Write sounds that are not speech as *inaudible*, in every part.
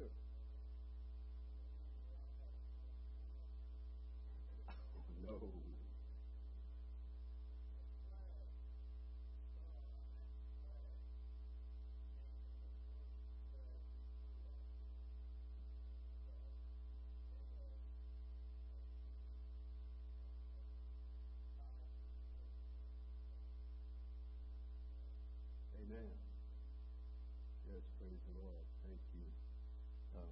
Oh, *laughs* no. Amen. Yes, praise the Lord. Thank you. Um,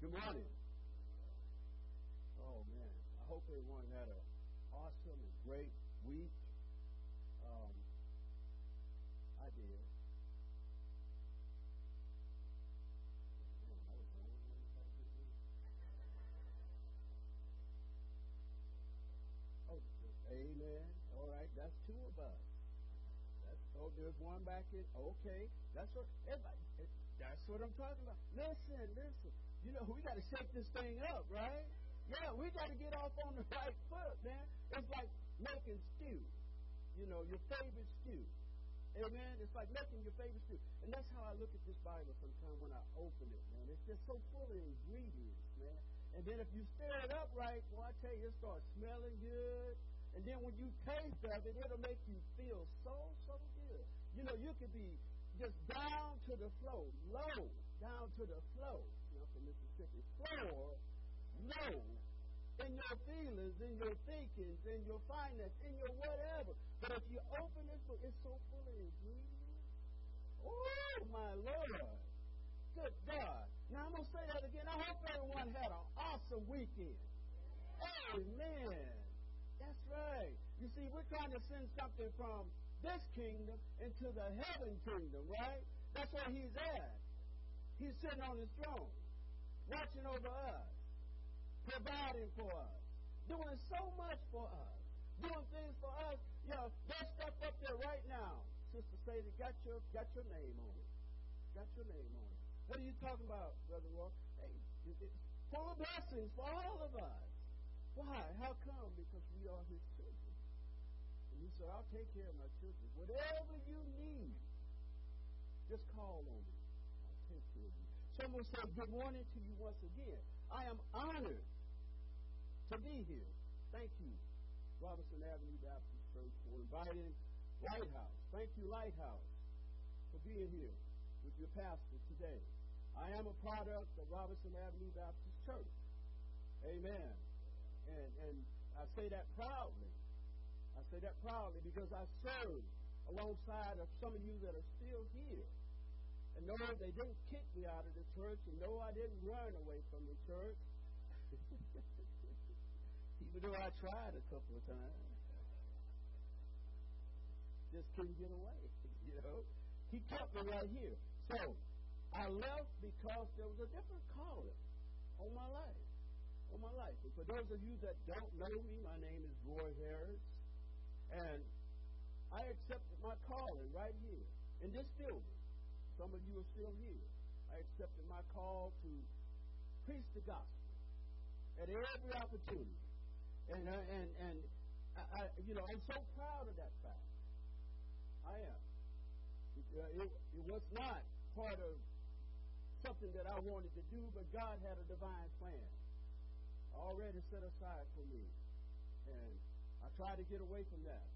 Good morning. Oh man, I hope everyone had an awesome and great week. Um, I did. Oh, there's one back in. Okay, that's what. Everybody, that's what I'm talking about. Listen, listen. You know, we got to shake this thing up, right? Yeah, we got to get off on the *laughs* right foot, man. It's like making stew. You know, your favorite stew. Amen. It's like making your favorite stew. And that's how I look at this Bible sometimes when I open it, man. It's just so full of ingredients, man. And then if you stir it up right, well, I tell you, it starts smelling good. And then when you taste of it, it'll make you feel so, so good. You know, you could be just down to the flow, low, down to the flow. You know, from Mississippi, floor, low, in your feelings, in your thinkings, in your finance, in your whatever. But if you open this book, it's so full of ingredients. Oh, my Lord. Good God. Now, I'm going to say that again. I hope everyone had an awesome weekend. Amen. That's right. You see, we're trying to send something from this kingdom into the heaven kingdom, right? That's where he's at. He's sitting on his throne, watching over us, providing for us, doing so much for us, doing things for us. You know, there's stuff up there right now. Sister Sadie, got your got your name on it. Got your name on it. What are you talking about, Brother Roy? Hey, it's full of blessings for all of us. Because we are his children. And he said, I'll take care of my children. Whatever you need, just call on me. I'll take care of you. Someone said, Good morning to you once again. I am honored to be here. Thank you, Robertson Avenue Baptist Church, for inviting Lighthouse. Thank you, Lighthouse, for being here with your pastor today. I am a product of Robertson Avenue Baptist Church. Amen. And, and I say that proudly. I say that proudly because I serve alongside of some of you that are still here. And no, they didn't kick me out of the church, and no, I didn't run away from the church. *laughs* Even though I tried a couple of times. Just couldn't get away, *laughs* you know. He kept me right here. So I left because there was a different calling on my life. On my life. And for those of you that don't know me, my name is Roy Harris. And I accepted my calling right here in this building. Some of you are still here. I accepted my call to preach the gospel at every opportunity. And, uh, and, and I, I, you know, I'm so proud of that fact. I am. It, uh, it, it was not part of something that I wanted to do, but God had a divine plan already set aside for me. And I tried to get away from that.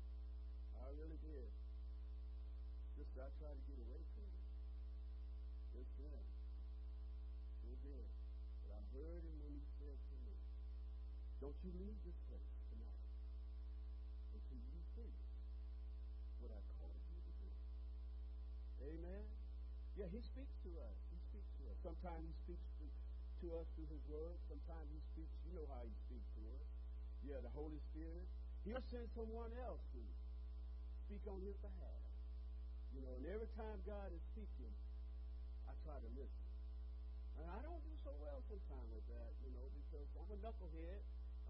I really did. Sister, I tried to get away from it. Just then. Sure did. But I heard him when he said to me, Don't you leave this place tonight until you finish what I called you to do. Amen? Yeah, he speaks to us. He speaks to us. Sometimes he speaks to, us through his word. Sometimes he speaks, you know how he speaks to us. Yeah, the Holy Spirit. He'll send someone else to speak on his behalf. You know, and every time God is speaking, I try to listen. And I don't do so well sometimes with that, you know, because I'm a knucklehead.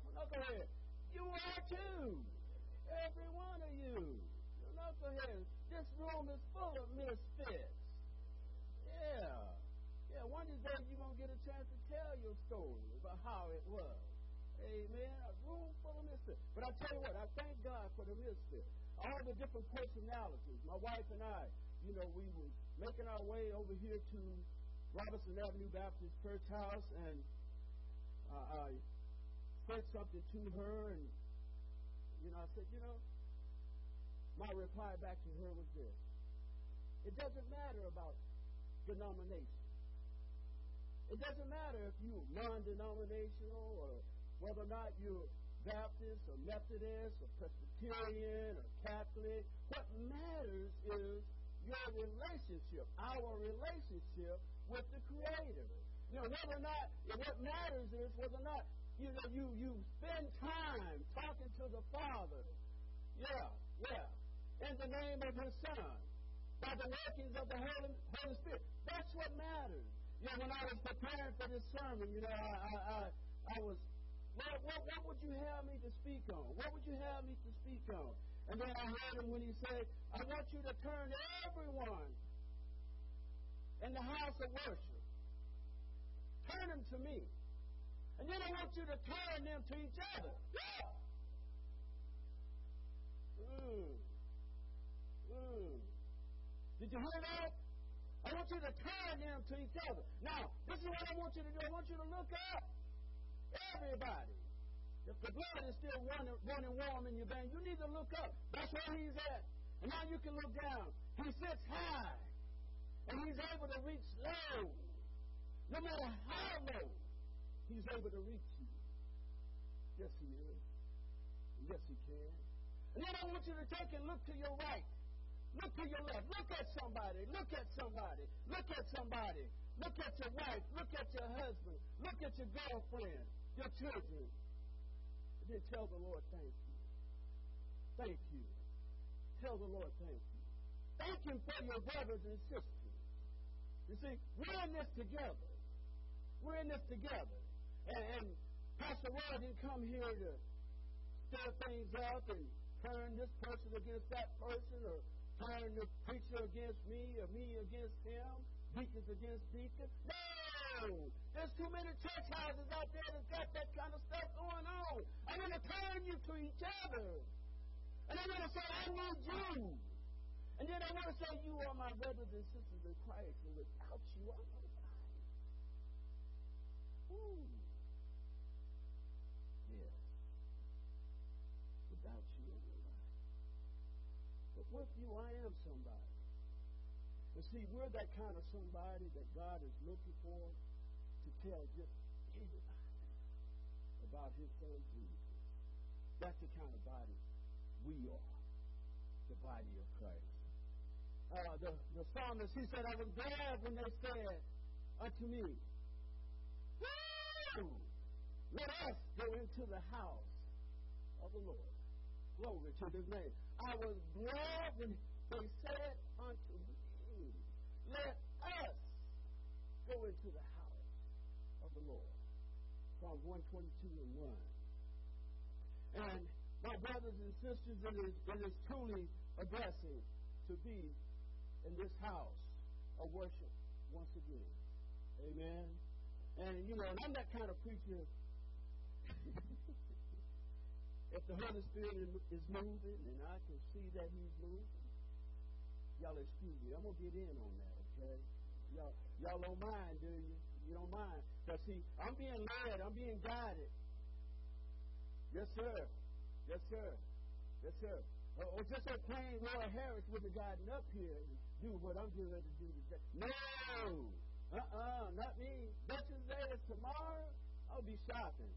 I'm a knucklehead. You are too. Every one of you. You're knuckleheads. this room is full of misfits. Yeah. Yeah, one of you're going to get a chance to tell your story about how it was. Amen. A room full of misfits. But I tell you what, I thank God for the misfits. All the different personalities. My wife and I, you know, we were making our way over here to Robertson Avenue Baptist Church House, and uh, I said something to her, and, you know, I said, you know, my reply back to her was this. It doesn't matter about denomination. It doesn't matter if you're non-denominational or whether or not you're Baptist or Methodist or Presbyterian or Catholic. What matters is your relationship, our relationship with the Creator. You know, whether or not, what matters is whether or not, you know, you, you spend time talking to the Father. Yeah, yeah. In the name of His Son. By the workings of the Holy, Holy Spirit. That's what matters. You know, when I was preparing for this sermon, you know, I, I, I, I was what, what, what would you have me to speak on? What would you have me to speak on? And then I heard him when he said, I want you to turn everyone in the house of worship. Turn them to me. And then I want you to turn them to each other. Yeah. Mm. Mm. Did you hear that? I want you to turn them to each other. Now, this is what I want you to do. I want you to look up. Everybody. If the blood is still running, running warm in your veins, you need to look up. That's where he's at. And now you can look down. He sits high. And he's able to reach low. No matter how low, he's able to reach you. Yes, he is. Yes, he can. And then I want you to take and look to your right. Look to your left. Look at somebody. Look at somebody. Look at somebody. Look at your wife. Look at your husband. Look at your girlfriend, your children. And then tell the Lord, thank you. Thank you. Tell the Lord, thank you. Thank Him for your brothers and sisters. You see, we're in this together. We're in this together. And, and Pastor Roy didn't come here to stir things up and turn this person against that person or turn the preacher against me or me against him, deacons against deacons. No! There's too many church houses out there that's got that kind of stuff going on. I'm going to turn you to each other. And I'm going to say, I need you. And then I want to say, you are my brothers and sisters in Christ, and without you, I'm nobody. Ooh. With you, I am somebody. But see, we're that kind of somebody that God is looking for to tell just about his son Jesus. That's the kind of body we are, the body of Christ. Uh, the, the psalmist, he said, I was glad when they said unto me, Woo! Let us go into the house of the Lord. Glory to his name. I was glad when they said unto me, Let us go into the house of the Lord. Psalm 122 and 1. And my brothers and sisters, it is, it is truly a blessing to be in this house of worship once again. Amen. And, you know, and I'm that kind of preacher. *laughs* if the Holy Spirit is moving and I can see that He's moving, y'all excuse me. I'm to get in on that, okay? Y'all, y'all don't mind, do you? You don't mind. Because, see, I'm being led, I'm being guided. Yes, sir. Yes, sir. Yes, sir. Or, or just so plain Roy Harris would have gotten up here and do what I'm doing to do today. No! Uh-uh, not me. Veterans Day tomorrow. I'll be shopping.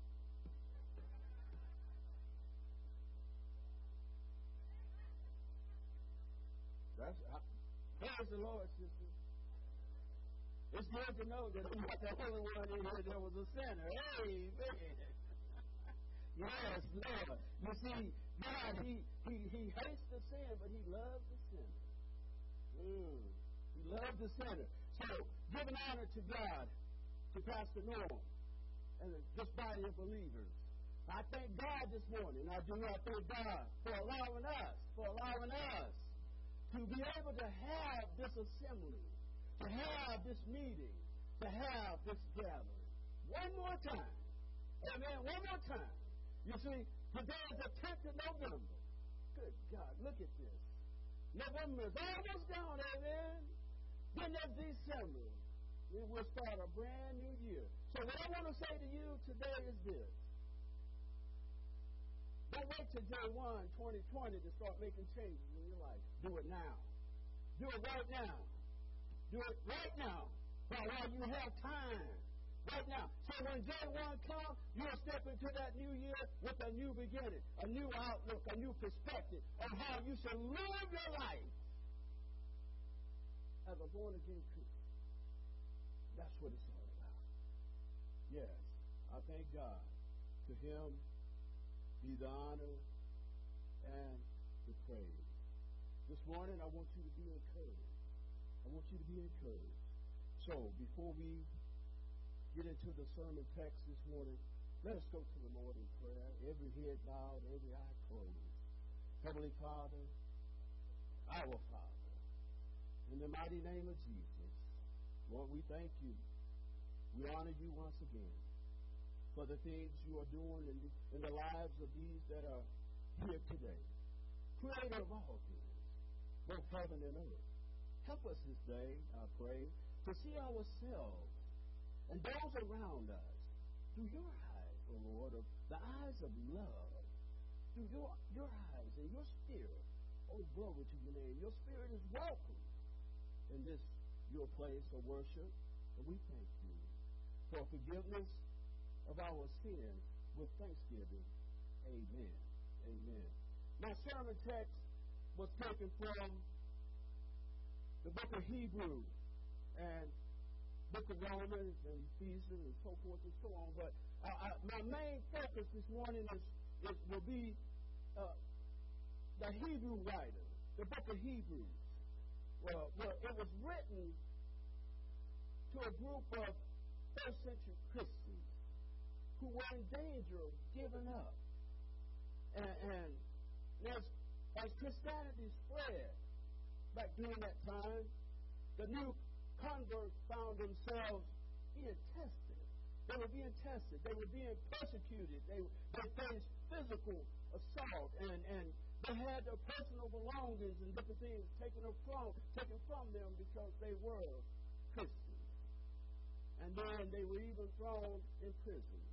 That's, praise the Lord, sister. It's good to know that I'm not the only one in here that was a sinner. Amen. *laughs* yes, Lord. You see, God, he, he, he hates the sin, but he loves the sinner. Mm. He loves the sinner. So, giving honor to God, to Pastor Norm, and this body of believers. I thank God this morning. I do. I thank God for allowing us, for allowing us to be able to have this assembly, to have this meeting, to have this gathering. One more time. Amen. One more time. You see, today is the 10th of November. Good God, look at this. November is almost gone, amen. Then there's December. We will start a brand new year. So what I want to say to you today is this. Don't wait till day 1, 2020 to start making changes in your life. Do it now. Do it right now. Do it right now. While you have time. Right now. So when day one comes, you'll step into that new year with a new beginning, a new outlook, a new perspective on how you should live your life as a born again Christian. That's what it's all about. Yes, I thank God. To Him be the honor and the praise. This morning, I want you to be encouraged. I want you to be encouraged. So, before we get into the sermon text this morning, let us go to the Lord in prayer. Every head bowed, every eye closed. Heavenly Father, our Father, in the mighty name of Jesus, Lord, we thank you. We honor you once again for the things you are doing in the, in the lives of these that are here today. Creator of all things, both heaven and earth. Help us this day, I pray, to see ourselves and those around us through your eyes, O oh Lord, of the eyes of love, through your, your eyes and your spirit. Oh, glory to your name. Your spirit is welcome in this your place of worship. And we thank you for forgiveness of our sin with thanksgiving. Amen. Amen. My sermon text was taken from the book of Hebrews. And book of Romans and Ephesians and so forth and so on. But I, I, my main focus this morning is, is will be uh, the Hebrew writer, the book of Hebrews. Well, well, it was written to a group of first century Christians who were in danger of giving up. And, and as, as Christianity spread back during that time, the new converts found themselves being tested. They were being tested. They were being persecuted. They, they faced physical assault, and, and they had their personal belongings and different things taken from, taken from them because they were Christians. And then they were even thrown in prison.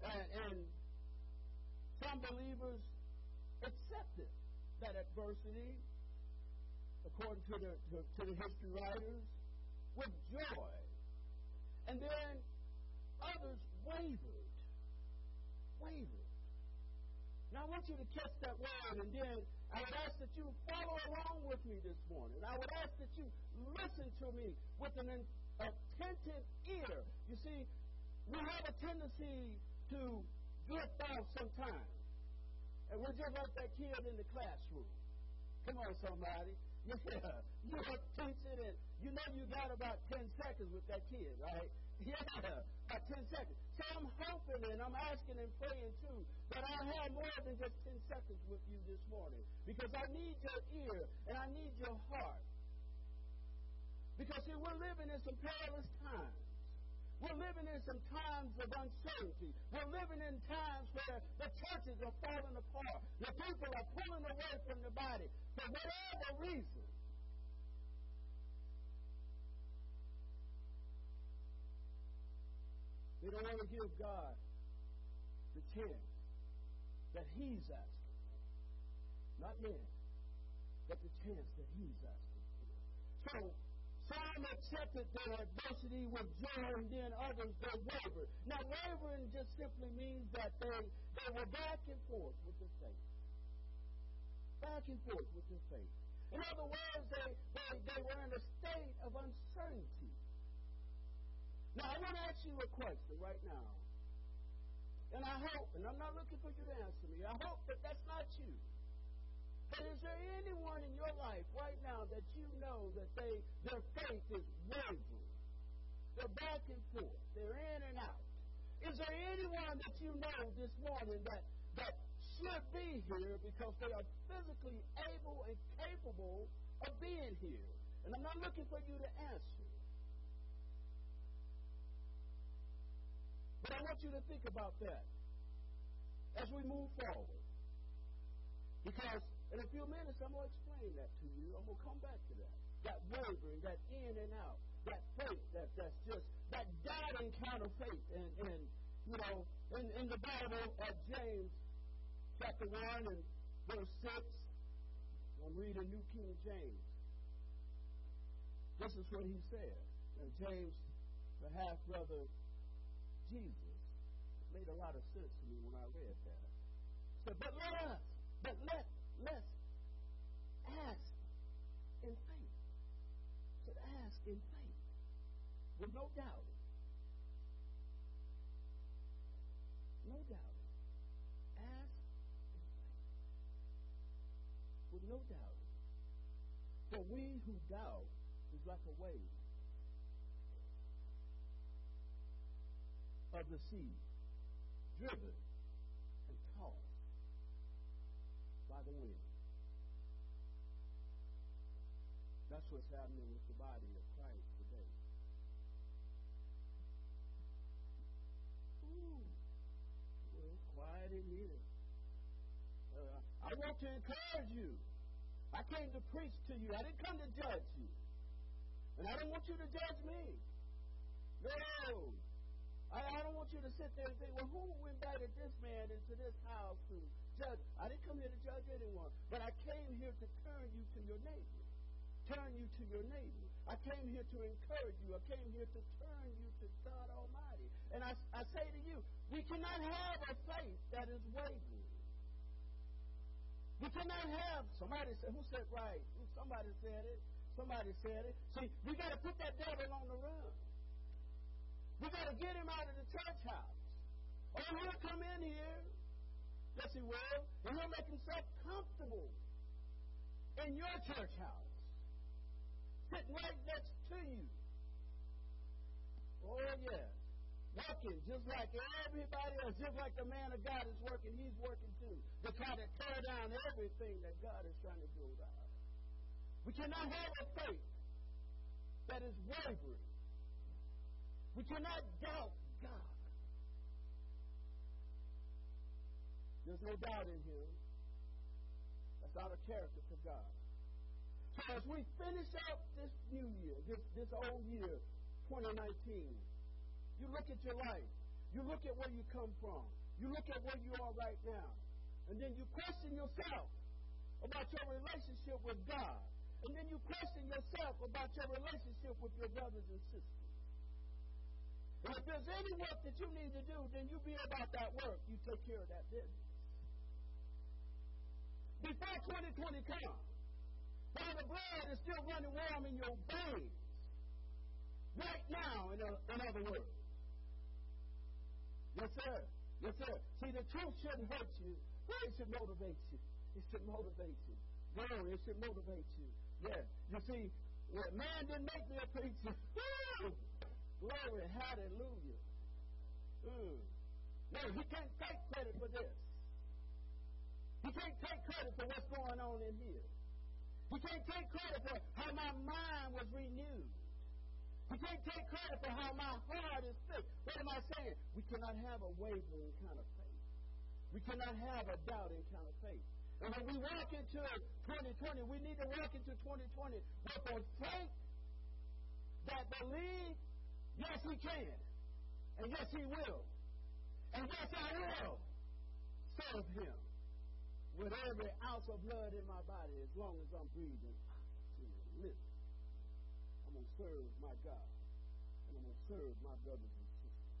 And, and some believers accepted that adversity according to the, to, to the history writers, with joy. And then others wavered. Wavered. Now I want you to catch that word, and then I would ask that you follow along with me this morning. I would ask that you listen to me with an attentive ear. You see, we have a tendency to drift off sometimes. And we're just like that kid in the classroom. Come on, somebody. *laughs* Yeah, you're teaching and you know you got about 10 seconds with that kid, right? *laughs* Yeah, about 10 seconds. So I'm hoping and I'm asking and praying too that I have more than just 10 seconds with you this morning because I need your ear and I need your heart. Because see, we're living in some perilous times. We're living in some times of uncertainty. We're living in times where the churches are falling apart. The people are pulling away from the body for whatever reason. They don't want to give God the chance that He's asking. Not man, but the chance that He's asking for. So, some accepted their adversity with joy, and then others they wavered. Now, wavering just simply means that they, they were back and forth with the faith. Back and forth with the faith. In other words, they, they, they were in a state of uncertainty. Now, I want to ask you a question right now. And I hope, and I'm not looking for you to answer me, I hope that that's not you. But is there anyone in your life right now that you know that they their faith is wavering? They're back and forth. They're in and out. Is there anyone that you know this morning that that should be here because they are physically able and capable capable of being here. And I'm not looking for you to answer. But I want you to think about that as we move forward. Because in a few minutes, I'm going to explain that to you. I'm going to come back to that. That wavering, that in and out, that faith, that, that's just, that doubting kind of faith. And, and you know, in, in the Bible at James chapter 1 and verse 6, I'm reading New King James. This is what he said. And James, the half brother Jesus, made a lot of sense to me when I read that. He said, but let us, but let, let's ask in faith. Said, ask in faith. With no doubt. No doubt. Ask in faith. With no doubt. For we who doubt is like a wave of the sea, driven and tossed by the wind. That's what's happening with the body of Christ today. Ooh, well, quiet in here. Uh, I want to encourage you. I came to preach to you. I didn't come to judge you. And I don't want you to judge me. No. I, I don't want you to sit there and think, well, who invited this man into this house to judge? I didn't come here to judge anyone. But I came here to turn you to your neighbor. Turn you to your neighbor. I came here to encourage you. I came here to turn you to God Almighty. And I, I say to you, we cannot have a faith that is wavering. We cannot have, somebody said, who said right? Somebody said it. Somebody said it. See, we got to put that devil on the run. We got to get him out of the church house. Or he'll come in here. Yes, he will. And he'll make himself comfortable in your church house. Sitting right next to you. Oh, yeah. Working just like everybody else, just like the man of God is working, he's working too. To try to tear down everything that God is trying to build out. We cannot have a faith that is wavering. We cannot doubt God. There's no doubt in him. That's out of character for God. So as we finish up this new year, this, this old year, 2019, you look at your life. You look at where you come from. You look at where you are right now. And then you question yourself about your relationship with God. And then you question yourself about your relationship with your brothers and sisters. And if there's any work that you need to do, then you be about that work. You take care of that business. Before 2020 comes, while the blood is still running warm in your veins, right now, in, a, in other words. Yes, sir. Yes, sir. See, the truth shouldn't hurt you. but It should motivate you. It should motivate you. Glory, it should motivate you. Yeah. You see, well, man didn't make me a preacher. *laughs* Glory, hallelujah. Mm. No, he can't take credit for this. He can't take credit for what's going on in here. He can't take credit for how my mind was renewed. He can't take credit for how my heart is fixed. What am I saying? We cannot have a wavering kind of faith. We cannot have a doubting kind of faith. And when we walk into 2020, we need to walk into 2020 with a faith that believes, yes, he can. And yes, he will. And yes, I will serve him with every ounce of blood in my body as long as I'm breathing. I'm going to serve my God. And I'm going to serve my brothers and sisters.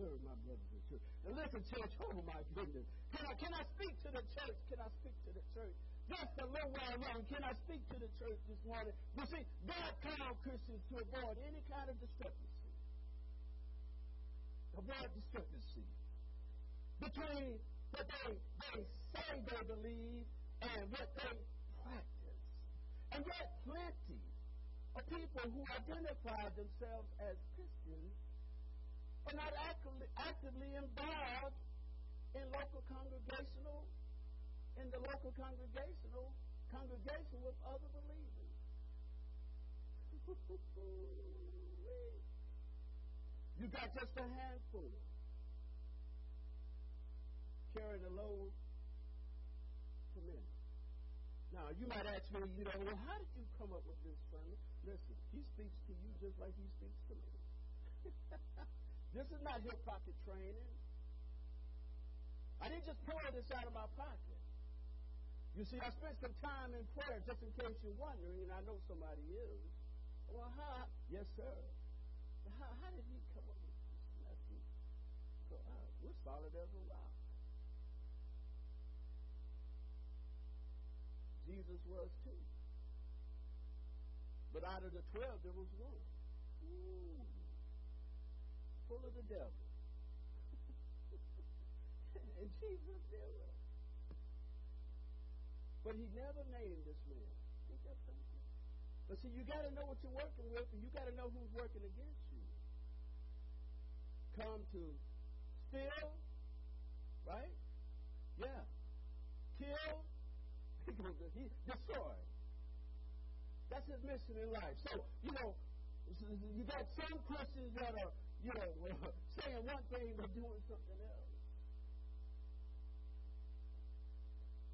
Serve my brothers and sisters. And listen, church, oh my goodness. Can I, can I speak to the church? Can I speak to the church? Just a little while long, can I speak to the church this morning? You see, God called Christians to avoid any kind of discrepancy. Avoid discrepancy between what they, they say they believe and what they practice. And yet, plenty of people who identify themselves as Christians are not actively, actively involved in local congregational, in the local congregational congregation with other believers. *laughs* you got just a handful carrying the load to many. Now, you might ask me, you know, well, how did you come up with this sermon? Listen, he speaks to you just like he speaks to me. *laughs* this is not hip pocket training. I didn't just pull this out of my pocket. You see, I spent some time in prayer just in case you're wondering, and I know somebody is. Well, how? Yes, sir. How, how did he come up with this message? So uh, solid as a rock. Jesus was too. But out of the twelve, there was one. Ooh, full of the devil. *laughs* and Jesus knew it. But he never named this man. But see, you got to know what you're working with, and you got to know who's working against you. Come to steal, right? Yeah. Kill, he destroy. That's his mission in life. So, you know, you got some Christians that are, you know, *laughs* saying one thing but doing something else.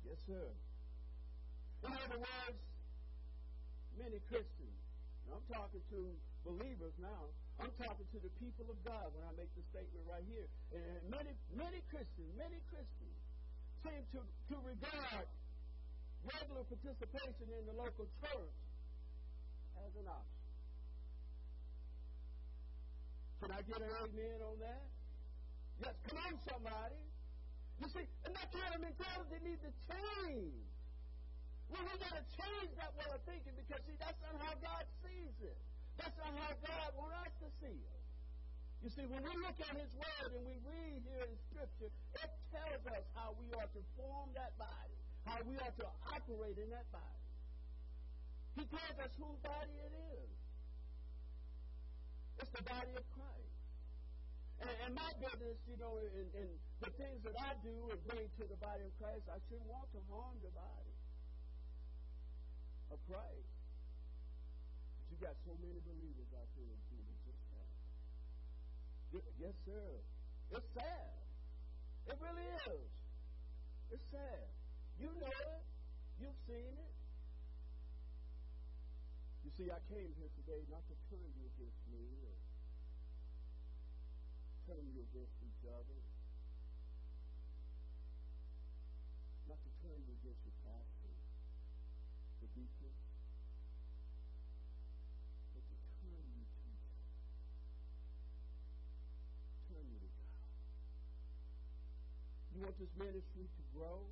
Yes, sir. In other words, many Christians, I'm talking to believers now, I'm talking to the people of God when I make the statement right here. And many, many Christians, many Christians seem to, to regard regular participation in the local church as an option. Can I get an amen on that? Yes, come on, somebody. You see, and that kind of mentality needs to change. Well, we got to change that way of thinking because, see, that's not how God sees it. That's not how God wants us to see it. You see, when we look at His Word and we read here in Scripture, it tells us how we are to form that body how we are to operate in that body. He tells us whose body it is. It's the body of Christ. And, and my business, you know, and, and the things that I do and bring to the body of Christ, I shouldn't want to harm the body of Christ. But you got so many believers out there doing just that. Yes, sir. It's sad. It really is. It's sad. You know it. You've seen it. You see, I came here today not to turn you against me or turn you against each other. Not to turn you against your pastor, the deacon, but to turn you to God. Turn you to God. You want this ministry to grow?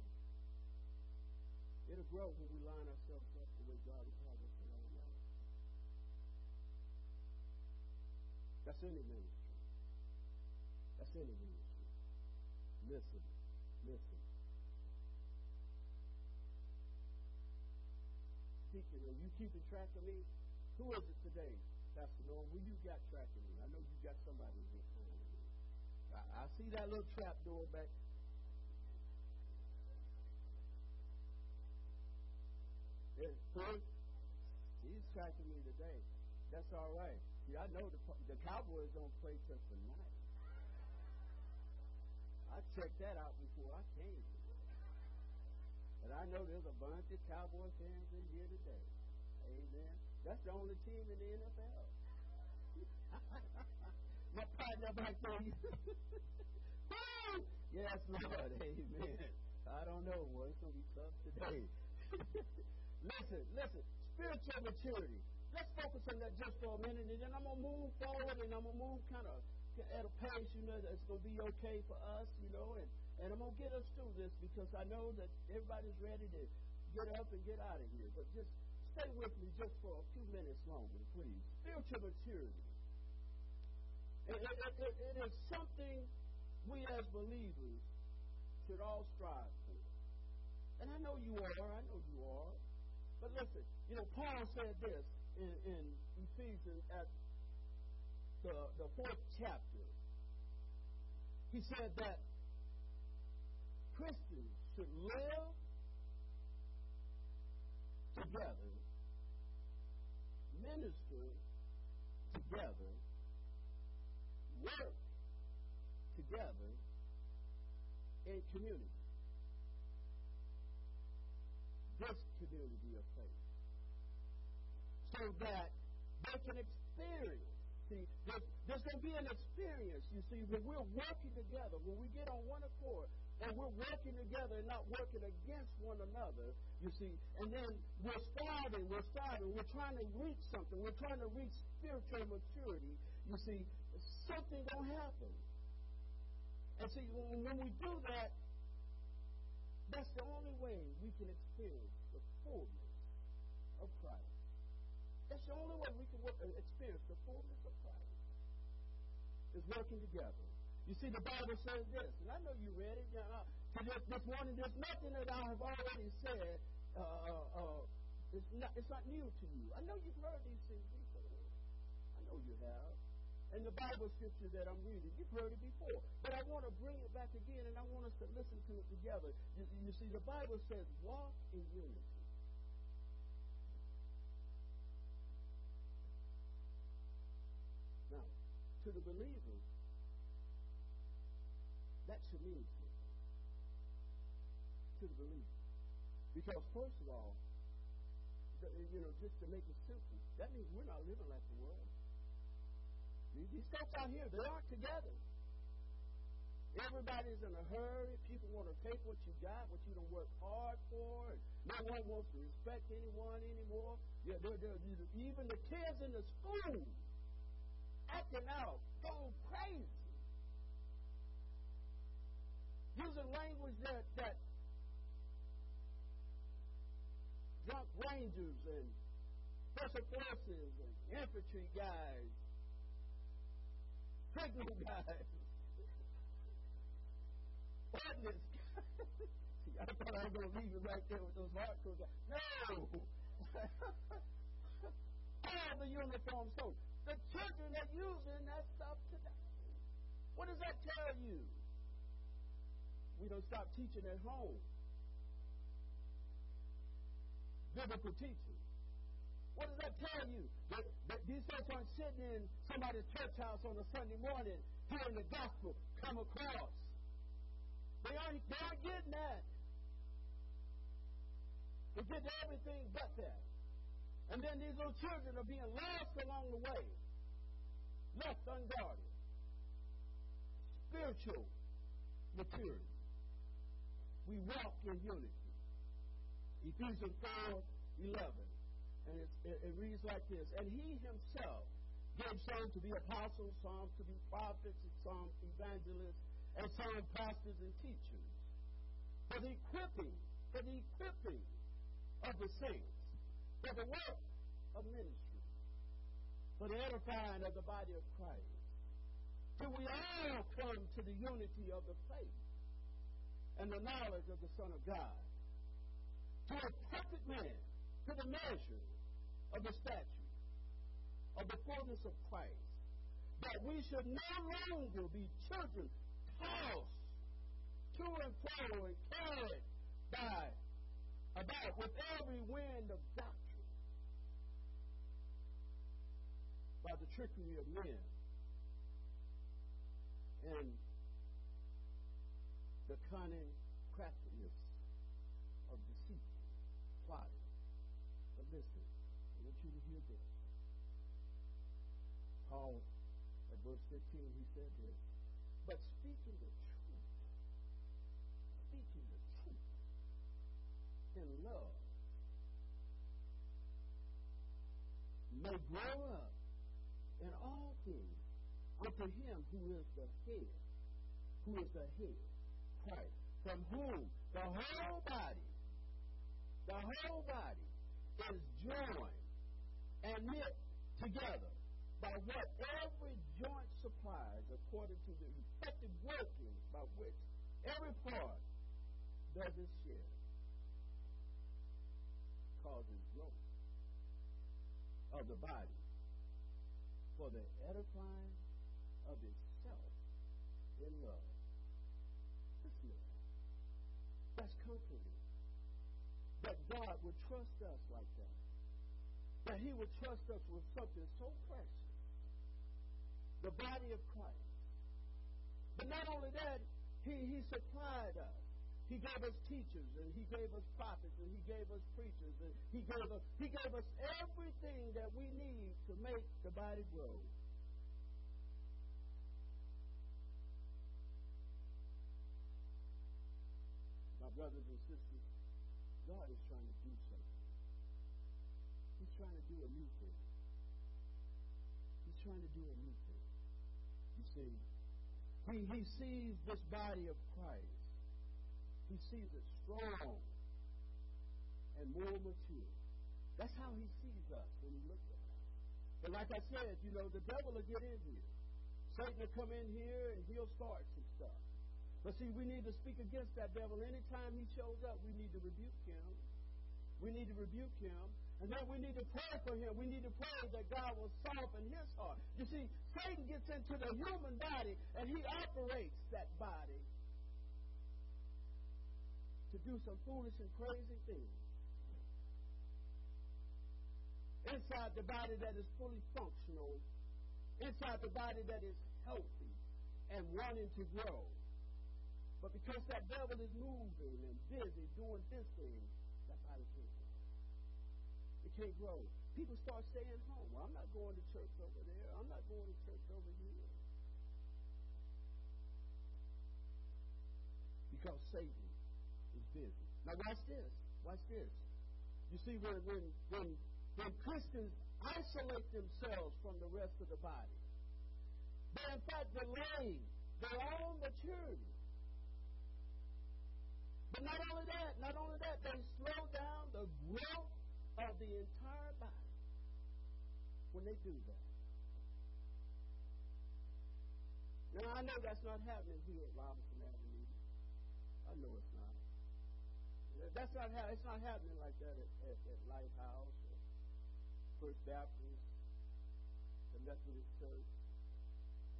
It'll grow when we line ourselves up the way God has had us to line up. That's any ministry. That's any ministry. Listen, listen. Deacon, are you keeping track of me? Who is it today, Pastor Norm? Who you got track of me? I know you got somebody in here. I, I see that little trap door back He's tracking me today. That's all right. See, I know the, the Cowboys don't play till tonight. I checked that out before I came. But I know there's a bunch of Cowboy fans in here today. Amen. That's the only team in the NFL. *laughs* My partner back there. yes, Lord. Amen. I don't know, boy. It's going to be tough today. *laughs* Listen, listen. Spiritual maturity. Let's focus on that just for a minute, and then I'm gonna move forward, and I'm gonna move kind of at a pace, you know, that's gonna be okay for us, you know, and and I'm gonna get us through this because I know that everybody's ready to get up and get out of here. But just stay with me just for a few minutes longer, please. Spiritual maturity. It, it, it, it is something we as believers should all strive for. And I know you are. I know you are. But listen, you know, Paul said this in, in Ephesians at the, the fourth chapter. He said that Christians should live together, minister together, work together in community. This community of faith. So that they can experience. See, there's, there's going to be an experience, you see, when we're working together, when we get on one accord, and we're working together and not working against one another, you see, and then we're striving, we're striving, we're trying to reach something, we're trying to reach spiritual maturity, you see, something gonna happen. And see, when we do that, that's the only way we can experience fullness of Christ. That's the only way we can work, experience the fullness of Christ. Is working together. You see, the Bible says this, and I know you read it. You know, this, this morning, there's nothing that I have already said. Uh, uh, uh, it's not, it's not new to you. I know you've heard these things before. I know you have. And the Bible scripture that I'm reading, you've heard it before. But I want to bring it back again, and I want us to listen to it together. You, you see, the Bible says, walk in unity. Now, to the believer, that should mean something to the believer. Because first of all, you know, just to make it simple, that means we're not living like the world. These folks out here, they aren't together. Everybody's in a hurry. People want to take what you got, what you don't work hard for. No one wants to respect anyone anymore. Yeah, they're, they're, even the kids in the school acting out, going crazy using language that, that drunk rangers and special forces and infantry guys, signal *laughs* guys, ordnance guys. *laughs* See, I thought I was going to leave you right there with those hardcore. No! *laughs* All the uniform soldiers. The children are using that stuff today. What does that tell you? we don't stop teaching at home. Biblical teaching. What does that tell you? That, that these folks aren't sitting in somebody's church house on a Sunday morning hearing the gospel come across. They aren't, they aren't getting that. They get everything but that. And then these little children are being lost along the way, left unguarded. Spiritual maturity we walk in unity. Ephesians 4 11. And it, it, it reads like this And he himself gave some to be apostles, some to be prophets, and some evangelists, and some pastors and teachers. For the equipping, for the equipping of the saints, for the work of ministry, for the edifying of the body of Christ, till we all come to the unity of the faith and the knowledge of the Son of God, to a perfect man, to the measure of the stature of the fullness of Christ, that we should no longer be children tossed to and fro and carried by about with every wind of doctrine by the trickery of men and the cunning craftiness of deceit, plotting. But listen, I want you to hear this. Paul, at verse 15, he said this. But speaking the truth, speaking the truth in love, may grow up in all things unto him who is the head, who is the head, Christ, from whom the whole body, the whole body is joined and knit together by what every joint supplies according to the effective working by which every part does its share causes growth of the body for the edifying of itself in love. That's comforting. that God would trust us like that. That he would trust us with something so precious. The body of Christ. But not only that, he, he supplied us. He gave us teachers and he gave us prophets and he gave us preachers and he gave us he gave us everything that we need to make the body grow. My brothers and sisters, God is trying to do something. He's trying to do a new thing. He's trying to do a new thing. You see, he, he sees this body of Christ he sees it strong and more mature. That's how he sees us when he looks at us. But like I said, you know, the devil will get in here. Satan will come in here and he'll start some stuff. But see, we need to speak against that devil. Anytime he shows up, we need to rebuke him. We need to rebuke him. And then we need to pray for him. We need to pray that God will soften his heart. You see, Satan gets into the human body and he operates that body to do some foolish and crazy things. Inside the body that is fully functional, inside the body that is healthy and wanting to grow. But because that devil is moving and busy doing this thing, that body can't grow. It can't grow. People start staying home. Well, I'm not going to church over there. I'm not going to church over here. Because Satan Now watch this. Watch this. You see, when when when when Christians isolate themselves from the rest of the body, they in fact delay their own maturity. But not only that, not only that, they slow down the growth of the entire body when they do that. Now I know that's not happening here at Robertson Avenue. I know it's not. That's not how it's not happening like that at, at, at Lighthouse or First Baptist, the Methodist Church,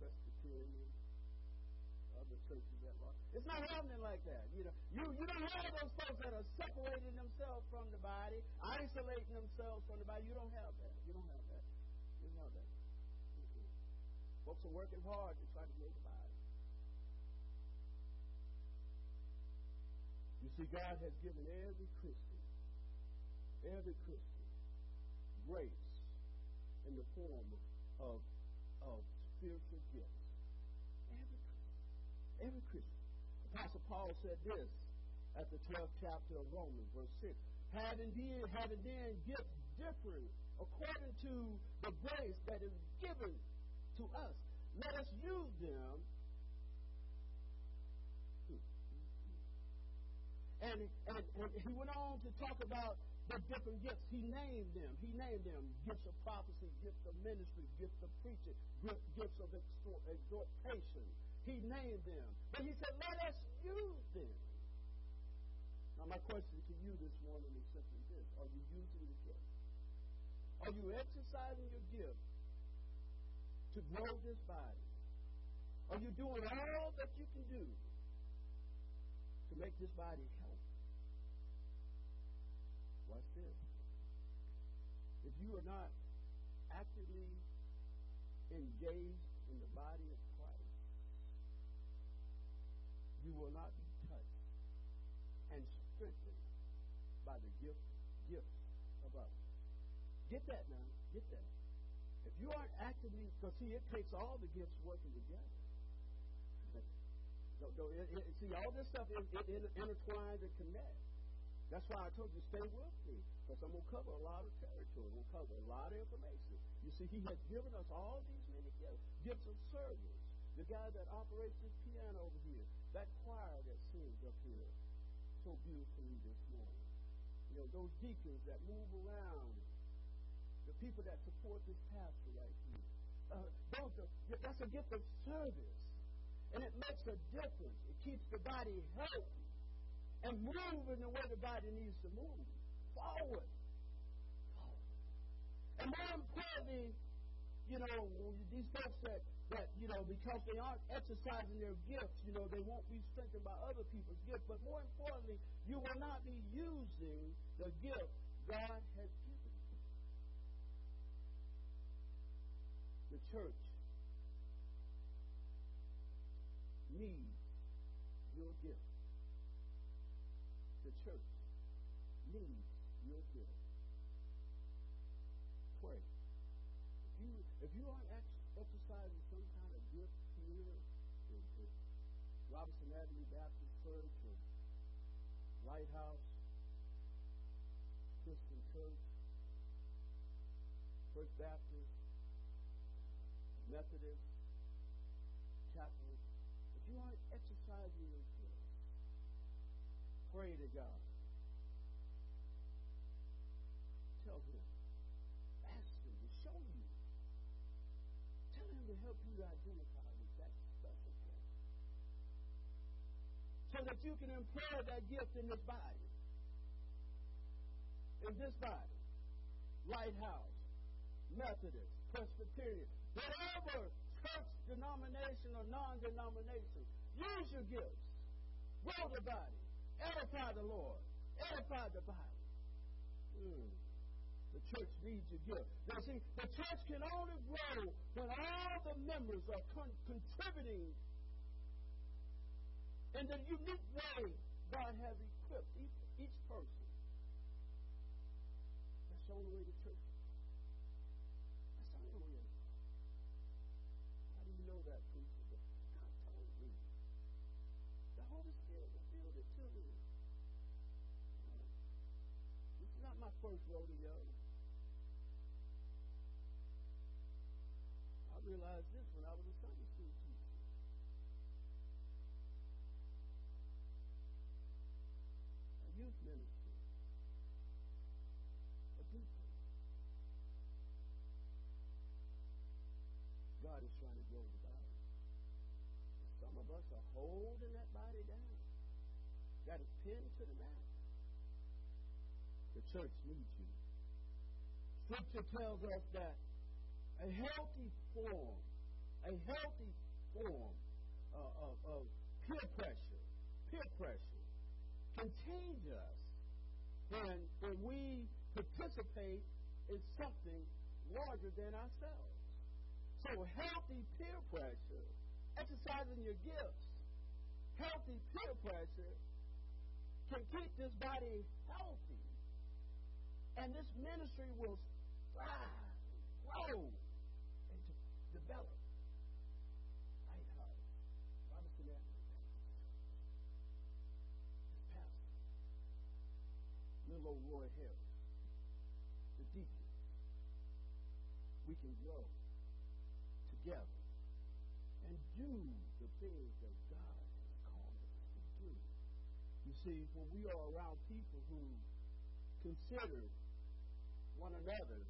Presbyterian, other churches that are. It's not happening like that. You know, you you don't have those folks that are separating themselves from the body, isolating themselves from the body. You don't have that. You don't have that. You don't have that. Folks are working hard to try to the body. You see, God has given every Christian, every Christian, grace in the form of, of spiritual gifts. Every Christian. Every Christian. Apostle Paul said this at the 12th chapter of Romans, verse 6. Having then, having then gifts different according to the grace that is given to us, let us use them And, and, and he went on to talk about the different gifts. He named them. He named them gifts of prophecy, gifts of ministry, gifts of preaching, gifts of exhortation. He named them. But he said, let us use them. Now, my question to you this morning is simply this Are you using the gift? Are you exercising your gift to grow this body? Are you doing all that you can do to make this body This. If you are not actively engaged in the body of Christ, you will not be touched and strengthened by the gift gifts of others. Get that now. Get that. If you aren't actively, because see, it takes all the gifts working together. it, it, see, all this stuff it, it intertwines and connects. That's why I told you stay with me, because I'm going to cover a lot of territory. I'm going to cover a lot of information. You see, he has given us all these many gifts. Gifts of service. The guy that operates this piano over here. That choir that sings up here so beautifully this morning. You know, those deacons that move around. The people that support this pastor right here. Uh, those are, that's a gift of service. And it makes a difference. It keeps the body healthy and move in the way the body needs to move. Forward. Forward. And more importantly, you know, these folks that, that, you know, because they aren't exercising their gifts, you know, they won't be strengthened by other people's gifts. But more importantly, you will not be using the gift God has given you. The church needs your gift. The church needs your gift. Pray. If you if you aren't ex- exercising some kind of gift here at, at Robertson Avenue Baptist Church or Lighthouse Christian Church, First Baptist, Methodist, Catholic, if you aren't exercising your gift, pray to God. You can employ that gift in this body. In this body. Lighthouse, Methodist, Presbyterian, whatever church denomination or non-denomination, use your gifts. Grow the body. Edify the Lord. Edify the body. Mm. The church needs your gift. Now, see, the church can only grow when all the members are con- contributing in the unique way God has equipped each, each person. That's the only way the church That's the only way. How do you know that, preacher? God told me. The Holy Spirit revealed it to me. Is not my first rodeo. I realized this when I was a Sunday school teacher. A youth minister. A deacon. God is trying to grow the body. Some of us are holding that body down. Got it pinned to the mat. The church needs you. Scripture tells us that a healthy form, a healthy form uh, of, of peer pressure, peer pressure, contains us when, when we participate in something larger than ourselves. So healthy peer pressure, exercising your gifts, healthy peer pressure can keep this body healthy. And this ministry will thrive, grow, and to develop. Little old Roy Harris, the deacon. We can grow together and do the things You when we are around people who consider one another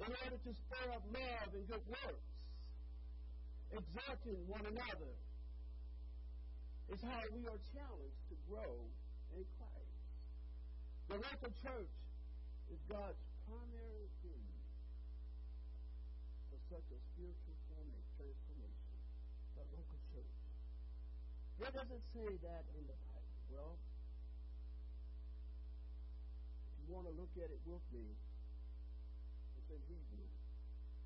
in order to spur up love and good works, exhorting one another is how we are challenged to grow in Christ. The local church is God's primary venue for such a spiritual form of transformation. The local church. Where does it say that in the? Well, if you want to look at it with me, it's in Hebrew.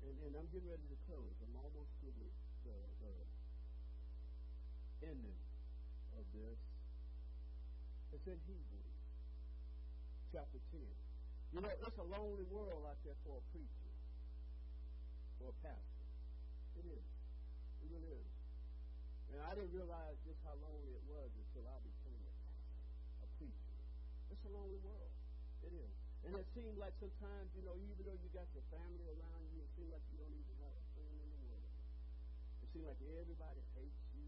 And, and I'm getting ready to close. I'm almost to the, the, the ending of this. It's in Hebrew, chapter 10. You know, it's a lonely world out there for a preacher, for a pastor. It is. It really is. And I didn't realize just how lonely it was until I became It's a lonely world. It is. And it seems like sometimes, you know, even though you got your family around you, it seems like you don't even have a friend in the world. It seems like everybody hates you.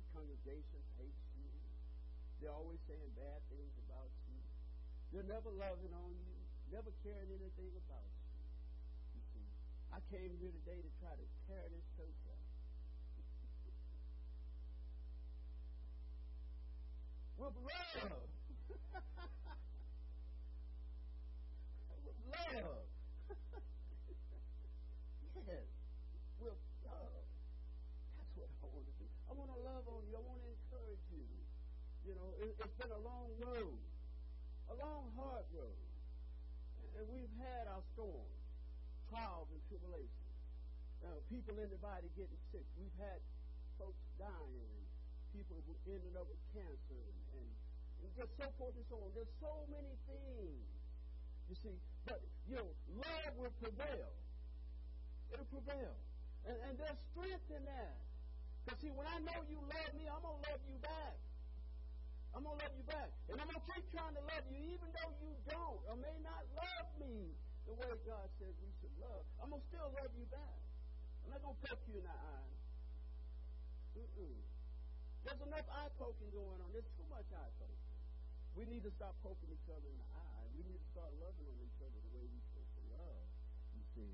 The congregation hates you. They're always saying bad things about you. They're never loving on you, never caring anything about you. You see, I came here today to try to tear this church up. *laughs* With love. Yeah, *laughs* yes, with oh, love. That's what I want to do. I want to love on you. I want to encourage you. You know, it, has been a long road, a long, hard road. And we've had our storms, trials, and tribulations. People in the body getting sick. We've had folks dying, and people ending up with cancer, and, and, and just so forth and so on. There's so many things you see. But, you know, love will prevail. It'll prevail. And, and there's strength in that. Because, see, when I know you love me, I'm to love you back. I'm to love you back. And I'm to keep trying to love you, even though you don't or may not love me the way God says we should love. I'm to still love you back. I'm not to poke you in the eye. Mm-mm. There's enough eye poking going on. There's too much eye poking. We need to stop poking each other in the eye. We need to start loving on each other the way we're supposed to love. You see.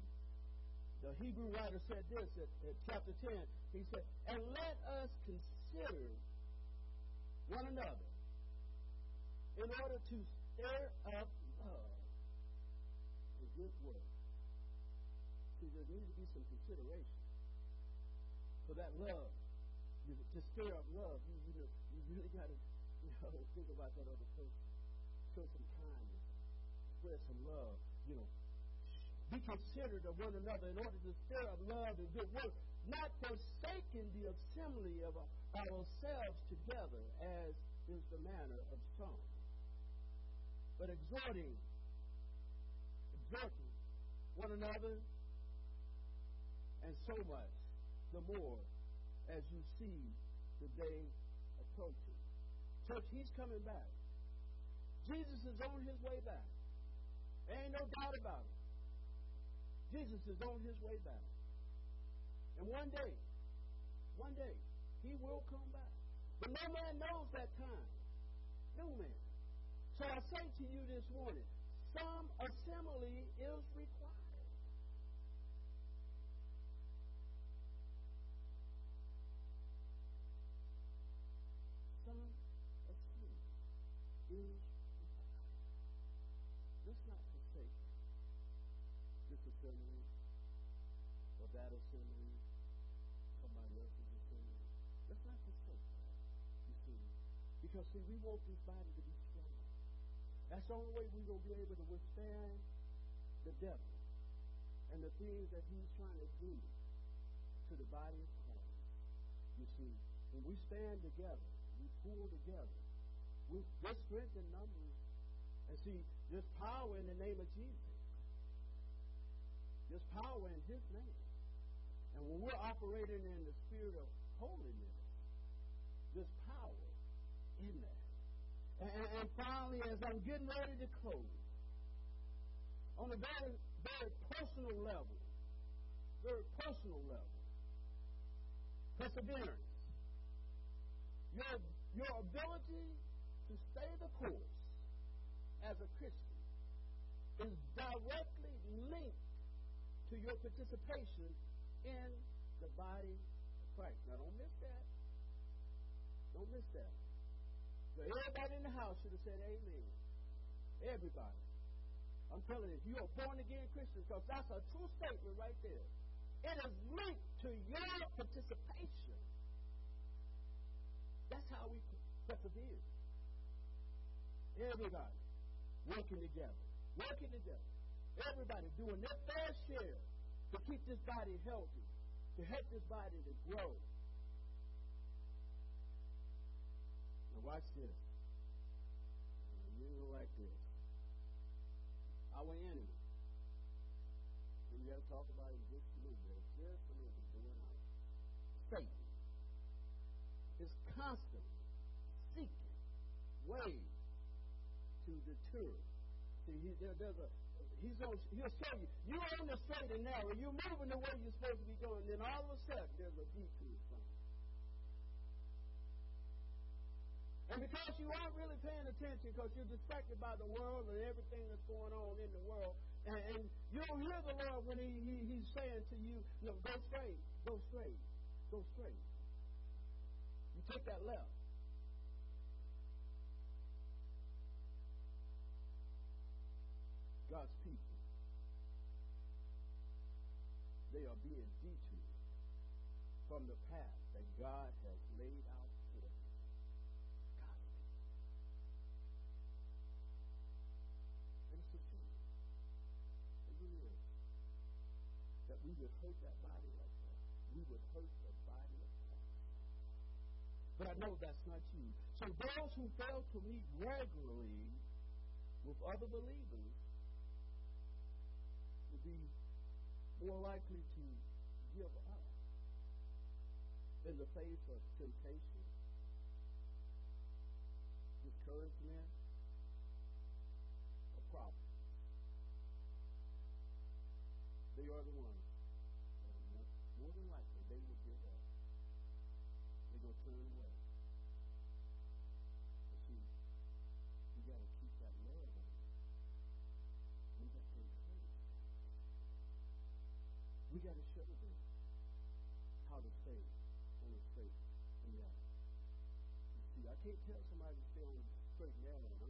The Hebrew writer said this at, at chapter 10. He said, And let us consider one another in order to stir up love and good work. See, there needs to be some consideration for that love. You, to stir up love, you, you know, you really got to you know, think about that other person. Show some. Spread some love. You know, be considerate of one another in order to stir up love and good work, not forsaking the assembly of ourselves together, as is the manner of some, but exhorting, exhorting one another, and so much the more as you see the day approaching. Church, he's coming back. Jesus is on his way back. There ain't no doubt about it. Jesus is on his way back. And one day, one day, he will come back. But no man knows that time. No man. So I say to you this morning, some assembly is required. Some assembly See, we want this body to be strong. That's the only way we're going to be able to withstand the devil and the things that he's trying to do to the body of Christ. You see, when we stand together, we pull together, we, there's strength in numbers. And see, there's power in the name of Jesus. There's power in His name. And when we're operating in the spirit of holiness, there's power in that. And, and, and finally, as I'm getting ready to close, on a very, very personal level, very personal level, perseverance. Your, your ability to stay the course as a Christian is directly linked to your participation in the body of Christ. Now, don't miss that. Don't miss that. So everybody in the house should have said amen. Everybody. I'm telling you, if you're born again Christian, because that's a true statement right there. It is linked to your participation. That's how we persevere. Everybody working together. Working together. Everybody doing their fair share to keep this body healthy, to help this body to grow. Watch this. You like this. Our enemy. We got to talk about it just a little bit. Just a little bit. Going out. Satan is constantly seeking ways to deter. See, he, there, there's a He's going he'll show you. You're on the straight and narrow. You're moving the way you're supposed to be going. Then all of a sudden, there's a detour And because you aren't really paying attention, because you're distracted by the world and everything that's going on in the world, and, and you don't hear the Lord when he, he, He's saying to you, know, go straight, go straight, go straight. You take that left. God's people, they are being detoured from the path that God that body like that. We would the body of Christ. But I know that's not you. So those who fail to meet regularly with other believers will be more likely to give up in the face of temptation, discouragement, or problem. They are the ones. We got to show them how to stay on the straight and narrow. You see, I can't tell somebody to stay on the straight and narrow and I'm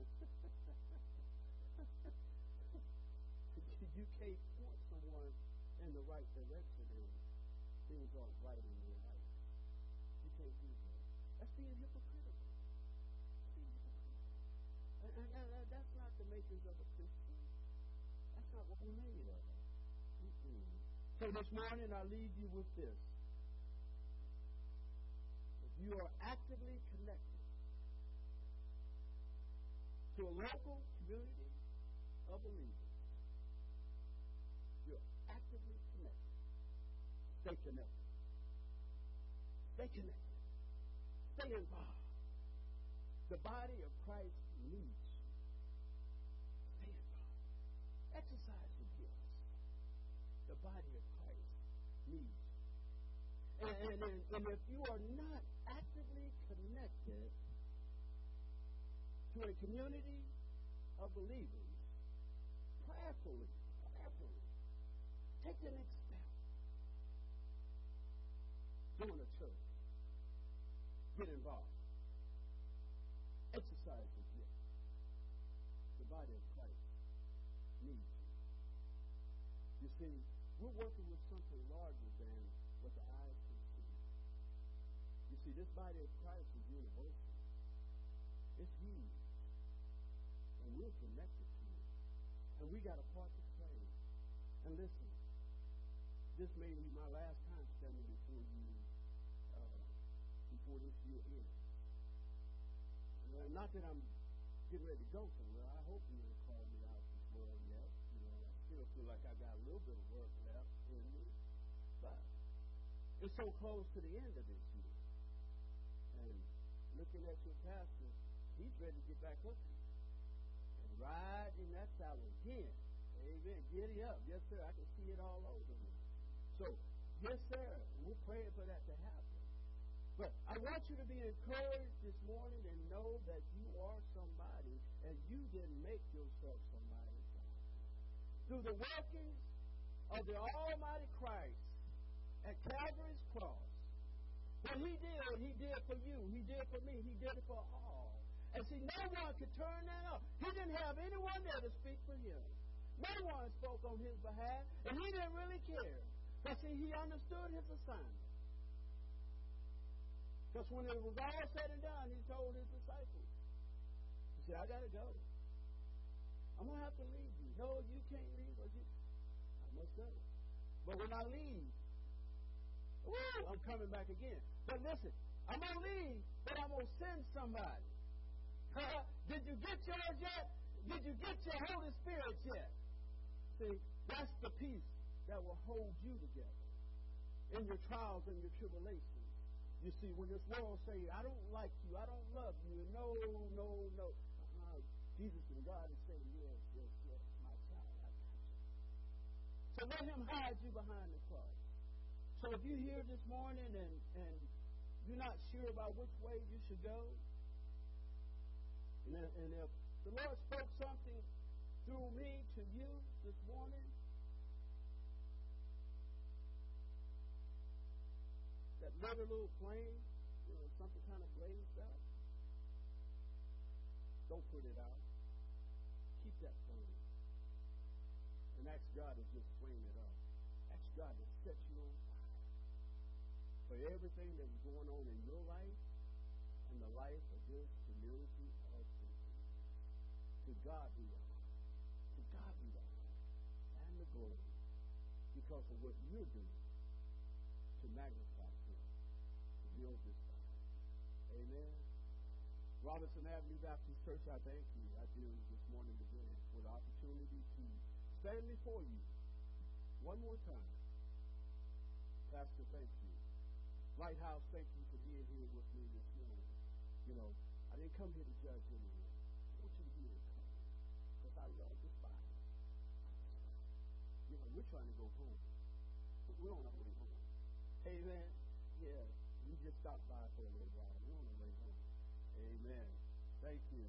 *laughs* you can't point someone in the right direction and things aren't right in your life. You can't do that. That's being hypocritical. And, and, and, and that's not the makings of a Christian. That's not what we're made of. So this morning I leave you with this. If you are actively connected to a local community of believers, you're actively connected. Stay connected. Stay connected. Stay involved. The body of Christ needs you. Stay involved. Exercise your gifts. The body of Christ needs you. And, and, and, if you are not actively connected to a community of believers, prayerfully, prayerfully, take the next step. Join a church. Get involved. This body of Christ is universal. It's huge. And we're connected to it. And we got a part to play. And listen, this may be my last time standing before you uh, before this year ends. Uh, not that I'm getting ready to go somewhere. I hope you will call me out before yet. You know, I still feel like I got a little bit of work left in me. But it's so close to the end of this looking at your pastor, he's ready to get back up. And ride in that saddle again. Amen. Giddy up. Yes, sir. I can see it all over me. So, yes, sir. We're praying for that to happen. But I want you to be encouraged this morning and know that you are somebody and you didn't make yourself somebody. Through the workings of the Almighty Christ at Calvary's cross, what he did, he did for you. He did for me. He did it for all. And see, no one could turn that off. He didn't have anyone there to speak for him. No one spoke on his behalf, and he didn't really care. But see, he understood his assignment. Because when it was all said and done, he told his disciples, he said, I got to go. I'm going to have to leave you. No, you can't leave. Or you, I must go. But when I leave, woo, I'm coming back again. But listen, I'm going to leave, but I'm going to send somebody. Did you get yours yet? Did you get your Holy Spirit yet? See, that's the peace that will hold you together in your trials and your tribulations. You see, when this world say, I don't like you, I don't love you, no, no, no. Uh, Jesus and God is saying, yes, yes, yes, my child, I got you. So let him hide you behind the cross. So if you're here this morning and, and you're not sure about which way you should go, and, and if the Lord spoke something through me to you this morning, that leather little flame, you know, something kind of blazed up. Don't put it out. Keep that flame. And ask God to just flame it up. Ask God to For everything that is going on in your life and the life of this community of believers. To God be the honor. To God be the honor and the glory because of what you're doing to magnify Him, to build this body. Amen. Robertson Avenue Baptist Church, I thank you. I do this morning again for the opportunity to stand before you one more time. Pastor, thank you. Lighthouse, thank you for being here with me this morning. You know, I didn't come here to judge anyone. I want you to be encouraged because I love this body. You know, we're trying to go home, but we're on our way home. Amen. Yeah, we just stopped by for a little while. We're on our way home. Amen. Thank you.